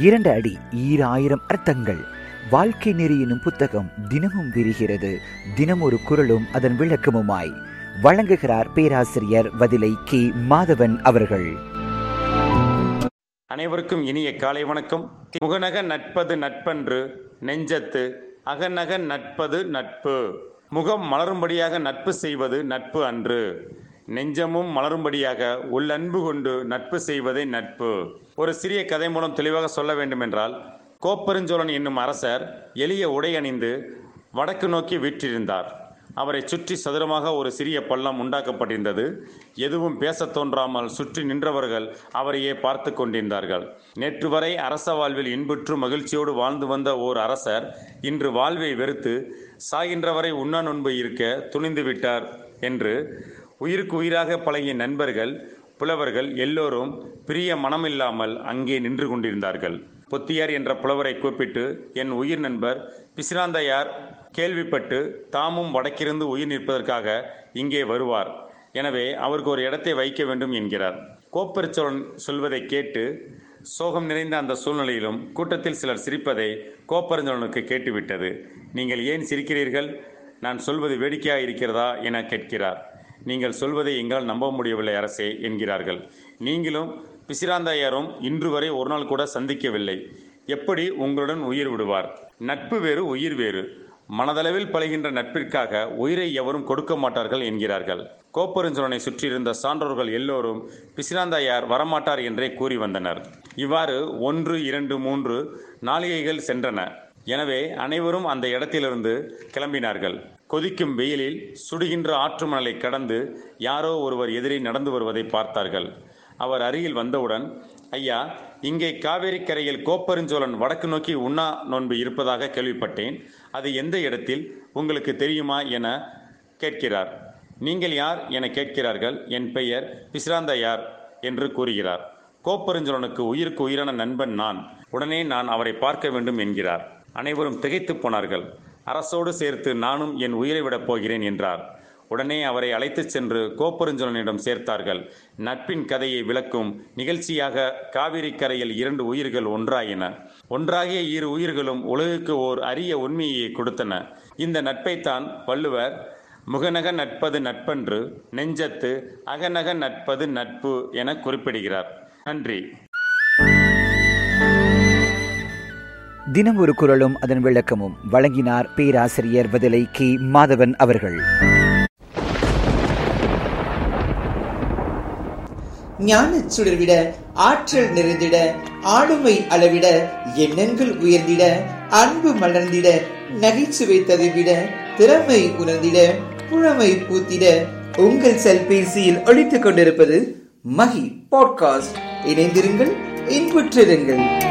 இரண்டு அடி ஈராயிரம் அர்த்தங்கள். வாழ்க்கை நெறி எனும் புத்தகம் தினமும் விரிகிறது. தினம் ஒரு குரலும் அதன் விளக்கமுமாய். வழங்குகிறார் பேராசிரியர் வதிலை கே. மாதவன் அவர்கள். அனைவருக்கும் இனிய காலை வணக்கம். முகநக நட்பது நட்பன்று நெஞ்சத்து அகநக நட்பது நட்பு. முகம் மலரும்படியாக நட்பு செய்வது நட்பு அன்று. நெஞ்சமும் மலரும்படியாக உள்ளன்பு கொண்டு நட்பு செய்வதே நட்பு. ஒரு சிறிய கதை மூலம் தெளிவாக சொல்ல வேண்டுமென்றால் கோப்பெருஞ்சோழன் என்னும் அரசர் எளிய உடை அணிந்து வடக்கு நோக்கி வீற்றிருந்தார். அவரை சுற்றி சதுரமாக ஒரு சிறிய பள்ளம் உண்டாக்கப்பட்டிருந்தது. எதுவும் பேசத் தோன்றாமல் சுற்றி நின்றவர்கள் அவரையே பார்த்து கொண்டிருந்தார்கள். நேற்று வரை அரச வாழ்வில் இன்புற்று மகிழ்ச்சியோடு வாழ்ந்து வந்த ஓர் அரசர் இன்று வாழ்வை வெறுத்து சாகின்றவரை உண்ணா நொன்பு இருக்க துணிந்து விட்டார் என்று உயிருக்கு உயிராக பழகிய நண்பர்கள் புலவர்கள் எல்லோரும் பிரிய மனமில்லாமல் அங்கே நின்று கொண்டிருந்தார்கள். பொத்தியார் என்ற புலவரை கூப்பிட்டு என் உயிர் நண்பர் பிசிராந்தையார் கேள்விப்பட்டு தாமும் வடக்கிருந்து உயிர் நிற்பதற்காக இங்கே வருவார். எனவே அவருக்கு ஒரு இடத்தை வைக்க வேண்டும் என்கிறார். கோப்பெருச்சோழன் சொல்வதை கேட்டு சோகம் நிறைந்த அந்த சூழ்நிலையிலும் கூட்டத்தில் சிலர் சிரிப்பதை கோப்பெருஞ்சோழனுக்கு கேட்டுவிட்டது. நீங்கள் ஏன் சிரிக்கிறீர்கள்? நான் சொல்வது வேடிக்கையாக இருக்கிறதா என கேட்கிறார். நீங்கள் சொல்வதை எங்களால் நம்ப முடியவில்லை அரசே என்கிறார்கள். நீங்களும் பிசிராந்தாயாரும் இன்று வரை ஒரு நாள் கூட சந்திக்கவில்லை. எப்படி உங்களுடன் உயிர் விடுவார்? நட்பு வேறு உயிர் வேறு. மனதளவில் பழகின்ற நட்பிற்காக உயிரை எவரும் கொடுக்க மாட்டார்கள் என்கிறார்கள். கோப்பெருஞ்சோழனை சுற்றியிருந்த சான்றோர்கள் எல்லோரும் பிசிராந்தாயார் வரமாட்டார் என்றே கூறி வந்தனர். இவ்வாறு ஒன்று இரண்டு மூன்று நாளிகைகள் சென்றன. எனவே அனைவரும் அந்த இடத்திலிருந்து கிளம்பினார்கள். கொதிக்கும் வெயிலில் சுடுகின்ற ஆற்று மணலை கடந்து யாரோ ஒருவர் எதிரே நடந்து வருவதை பார்த்தார்கள். அவர் அருகில் வந்தவுடன் ஐயா இங்கே காவேரி கரையில் கோப்பெருஞ்சோழன் வடக்கு நோக்கி உண்ணா நோன்பு இருப்பதாக கேள்விப்பட்டேன். அது எந்த இடத்தில்? உங்களுக்கு தெரியுமா என கேட்கிறார். நீங்கள் யார் என கேட்கிறார்கள். என் பெயர் பிஸ்ராந்தையார் என்று கூறுகிறார். கோப்பெருஞ்சோழனுக்கு உயிருக்கு உயிரான நண்பன் நான். உடனே நான் அவரை பார்க்க வேண்டும் என்கிறார். அனைவரும் திகைத்து போனார்கள். அரசோடு சேர்த்து நானும் என் உயிரை விடப் போகிறேன் என்றார். உடனே அவரை அழைத்துச் சென்று கோப்பெருஞ்சோழனிடம் சேர்த்தார்கள். நட்பின் கதையை விளக்கும் நிகழ்ச்சியாக காவிரி கரையில் இரண்டு உயிர்கள் ஒன்றாயின. ஒன்றாகிய இரு உயிர்களும் உலகுக்கு ஓர் அரிய உண்மையை கொடுத்தன. இந்த நட்பைத்தான் வள்ளுவர் முகநக நட்பது நட்பன்று நெஞ்சத்து அகநக நட்பது நட்பு என குறிப்பிடுகிறார். நன்றி. தினம் ஒரு குரலும் அதன் விளக்கமும். வழங்கினார் பேராசிரியர் பதிலை கே. மாதவன் அவர்கள். ஞானச் சுடர்விட ஆற்றல் நிறைந்திட ஆளுமை அளவிட எண்ணங்கள் உயர்ந்திட அன்பு மலர்ந்திட நகைச்சுவை ததுவிட திறமை உணர்ந்திட புழமை பூத்திட உங்கள் செல்பேசியில் ஒழித்துக் கொண்டிருப்பது மகி பாட்காஸ்ட். இணைந்திருங்கள் இன்புற்றிருங்கள்.